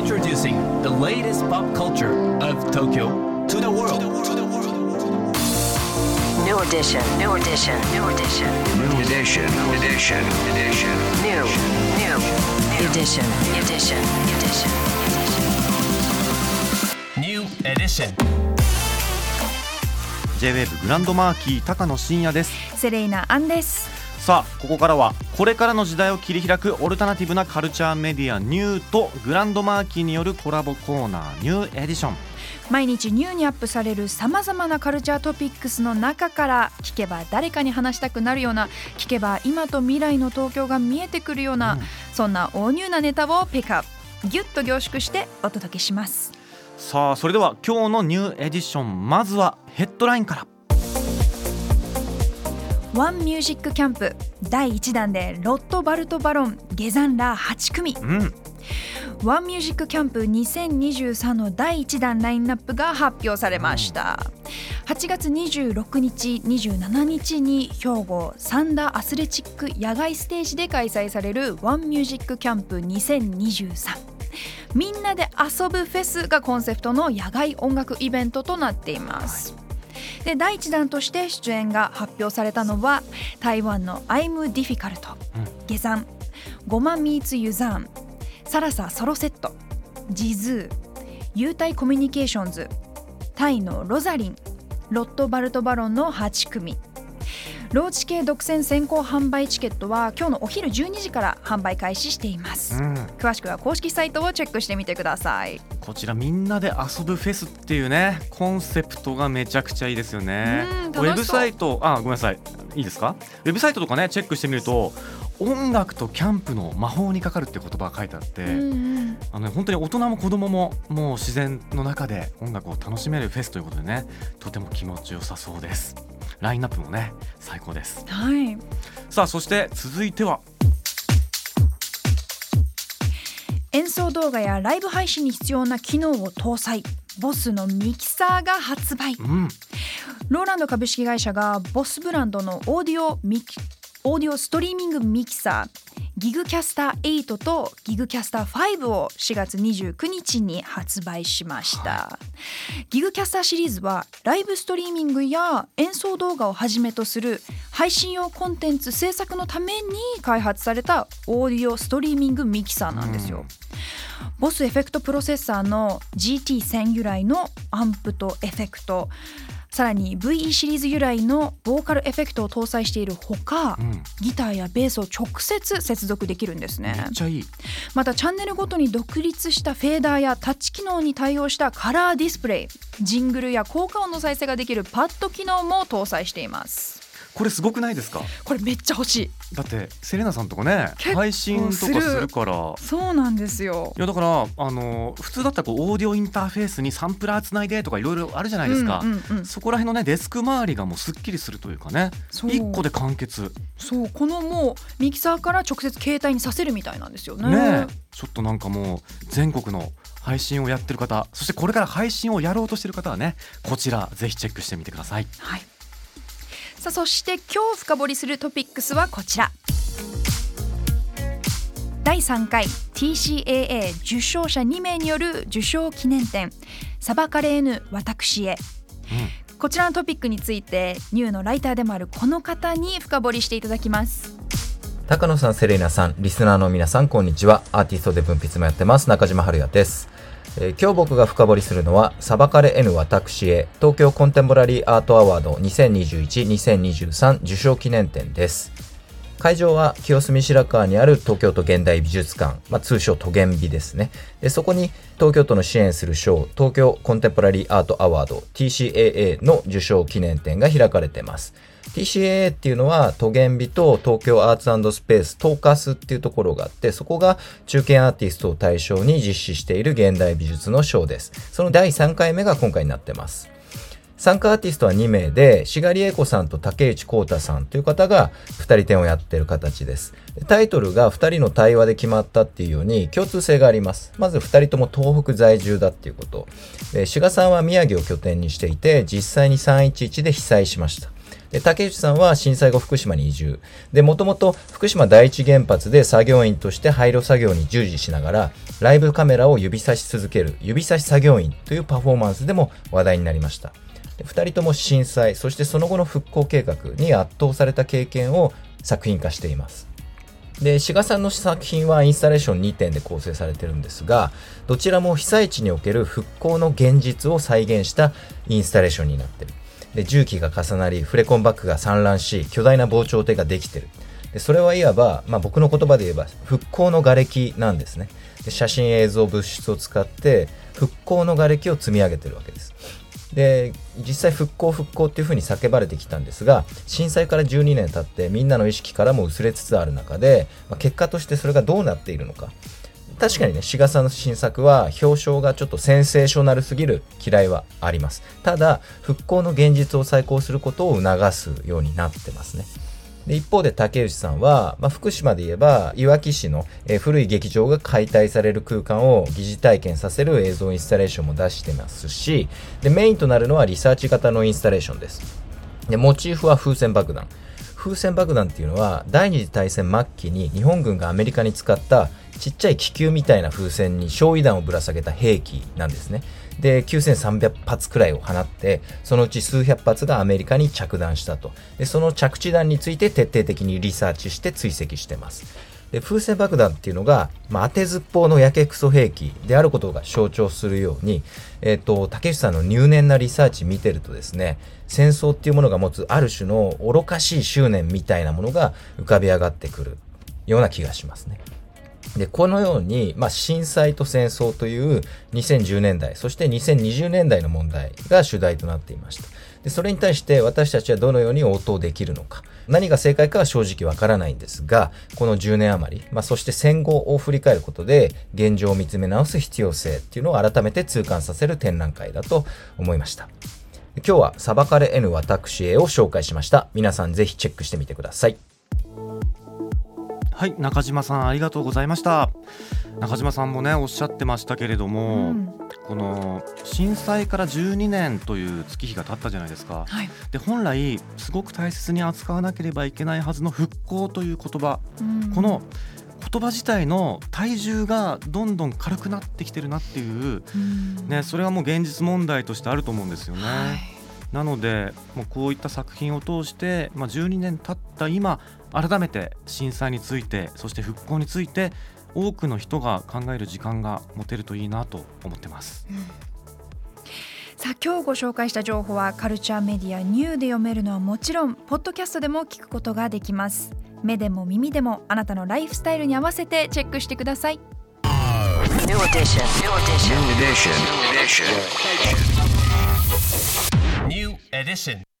Introducing the latest pop culture of Tokyo to the world. New edition, new edition, new edition. New edition, edition, edition. New, new, edition, edition, edition. New edition. J-WAVE グランドマーキー高野真也ですセレイナアンですさあここからはこれからの時代を切り開くオルタナティブなカルチャーメディアニューとグランドマーキーによるコラボコーナーニューエディション。毎日ニューにアップされるさまざまなカルチャートピックスの中から聞けば誰かに話したくなるような聞けば今と未来の東京が見えてくるような、そんな大ニューなネタをピックアップ。ギュッと凝縮してお届けしますさあそれでは今日のニューエディションまずはヘッドラインから ONE MUSIC CAMP 第1弾で ROTH BART BARON、GEZAN ら8組。うん。ワンミュージックキャンプ2023の第1弾ラインナップが発表されました。8月26日27日に兵庫サンダーアスレチック野外ステージで開催されるワンミュージックキャンプ2023みんなで遊ぶフェスがコンセプトの野外音楽イベントとなっています、で第1弾として出演が発表されたのは台湾の I'm Difficult、下山ゴマミーツユザーンサラサソロセットジズー優待コミュニケーションズタイのロザリンロット・バルト・バロンの8組ローチ系独占先行販売チケットは今日のお昼12時から販売開始しています、うん。詳しくは公式サイトをチェックしてみてください。こちらみんなで遊ぶフェスっていうねコンセプトがめちゃくちゃいいですよね。ウェブサイトあごめんなさい。いいですか？ウェブサイトとかねチェックしてみると音楽とキャンプの魔法にかかるって言葉が書いてあって、うんうん。あのね本当に大人も子供ももう自然の中で音楽を楽しめるフェスということでねとても気持ちよさそうですラインナップもね最高です。はい。さあそして続いては。演奏動画やライブ配信に必要な機能を搭載。ボスのミキサーが発売。うん。ローランド株式会社がボスブランドのオーディオミキオーディオストリーミングミキサーギグキャスター8とギグキャスター5を4月29日に発売しました、ギグキャスターシリーズはライブストリーミングや演奏動画をはじめとする配信用コンテンツ制作のために開発されたオーディオストリーミングミキサーなんですよ、ボスエフェクトプロセッサーの GT1000 由来のアンプとエフェクトさらに VE シリーズ由来のボーカルエフェクトを搭載しているほか、うん。ギターやベースを直接接続できるんですね。めっちゃいい。またチャンネルごとに独立したフェーダーやタッチ機能に対応したカラーディスプレイジングルや効果音の再生ができるパッド機能も搭載していますこれすごくないですか？これめっちゃ欲しい。だってセレナさんとかね配信とかするから。そうなんですよ。いやだからあの普通だったらこうオーディオインターフェースにサンプラーつないでとかいろいろあるじゃないですか、うんうんうんそこら辺のねデスク周りがもうすっきりするというかね。一個で完結。そう。このもうミキサーから直接携帯にさせるみたいなんですよね。ねちょっとなんかもう全国の配信をやってる方そしてこれから配信をやろうとしてる方はねこちらぜひチェックしてみてください。はい。さあそして今日深掘りするトピックスはこちら。第3回 TCAA 受賞者2名による受賞記念展「サバカレーヌ私へ」こちらのトピックについてニューのライターでもあるこの方に深掘りしていただきます。高野さん、セレーナさん、リスナーの皆さん、こんにちは。アーティストで文筆もやってます、中島春也です。えー今日僕が深掘りするのは、サバカレ N 私へ、東京コンテンポラリーアートアワード2021-2023受賞記念展です。会場は清澄白河にある東京都現代美術館、まあ、通称都現美ですねで。そこに東京都の支援する賞、東京コンテンポラリーアートアワード TCAA の受賞記念展が開かれています。TCAA っていうのは都現美と東京アーツスペーストーカスっていうところがあってそこが中堅アーティストを対象に実施している現代美術の賞ですその第3回目が今回になってます参加アーティストは2名で、しがりえこさんと竹内幸太さんという方が2人展をやっている形です。タイトルが2人の対話で決まったっていうように共通性があります。まず2人とも東北在住だっていうこと。志賀さんは宮城を拠点にしていて、実際に311で被災しました。で竹内さんは震災後福島に移住でもともと福島第一原発で作業員として廃炉作業に従事しながらライブカメラを指差し続ける指差し作業員というパフォーマンスでも話題になりました2人とも震災そしてその後の復興計画に圧倒された経験を作品化していますで、志賀さんの作品はインスタレーション2点で構成されてるんですが、どちらも被災地における復興の現実を再現したインスタレーションになってる。で、重機が重なり、フレコンバッグが散乱し、巨大な防潮堤ができてる。で、それはいわば、まあ僕の言葉で言えば、復興の瓦礫なんですね。で、写真映像物質を使って、復興の瓦礫を積み上げてるわけです。で実際復興復興っていうふうに叫ばれてきたんですが震災から12年経ってみんなの意識からも薄れつつある中で、まあ、結果としてそれがどうなっているのか。確かにね志賀さんの新作は表彰がちょっとセンセーショナルすぎる嫌いはあります。ただ復興の現実を再考することを促すようになってますね。で一方で竹内さんは、まあ、福島で言えばいわき市の、えー古い劇場が解体される空間を疑似体験させる映像インスタレーションも出してますしでメインとなるのはリサーチ型のインスタレーションです。でモチーフは風船爆弾。風船爆弾っていうのは第二次大戦末期に日本軍がアメリカに使ったちっちゃい気球みたいな風船に焼夷弾をぶら下げた兵器なんですね。で9300発くらいを放ってそのうち数百発がアメリカに着弾したと。でその着地弾について徹底的にリサーチして追跡してます。で風船爆弾っていうのが、まあ、当てずっぽうのやけくそ兵器であることが象徴するように、えっ、と、竹内さんの入念なリサーチ見てるとですね、戦争っていうものが持つある種の愚かしい執念みたいなものが浮かび上がってくるような気がしますね。で、このように、まあ、震災と戦争という2010年代、そして2020年代の問題が主題となっていました。で、それに対して私たちはどのように応答できるのか。何が正解かは正直わからないんですが、この10年余り、まあ、そして戦後を振り返ることで、現状を見つめ直す必要性っていうのを改めて痛感させる展覧会だと思いました。今日は裁かれ N 私へを紹介しました。皆さんぜひチェックしてみてください。はい中島さんありがとうございました中島さんもねおっしゃってましたけれども、うんこの震災から12年という月日が経ったじゃないですか。はい。で本来すごく大切に扱わなければいけないはずの復興という言葉、うん。この言葉自体の体重がどんどん軽くなってきてるなっていう、うん。ね、それはもう現実問題としてあると思うんですよね。はいなのでもうこういった作品を通して、まあ、12年経った今改めて震災についてそして復興について多くの人が考える時間が持てるといいなと思ってます。さあ今日ご紹介した情報はカルチャーメディアニューで読めるのはもちろんポッドキャストでも聞くことができます。目でも耳でもあなたのライフスタイルに合わせてチェックしてください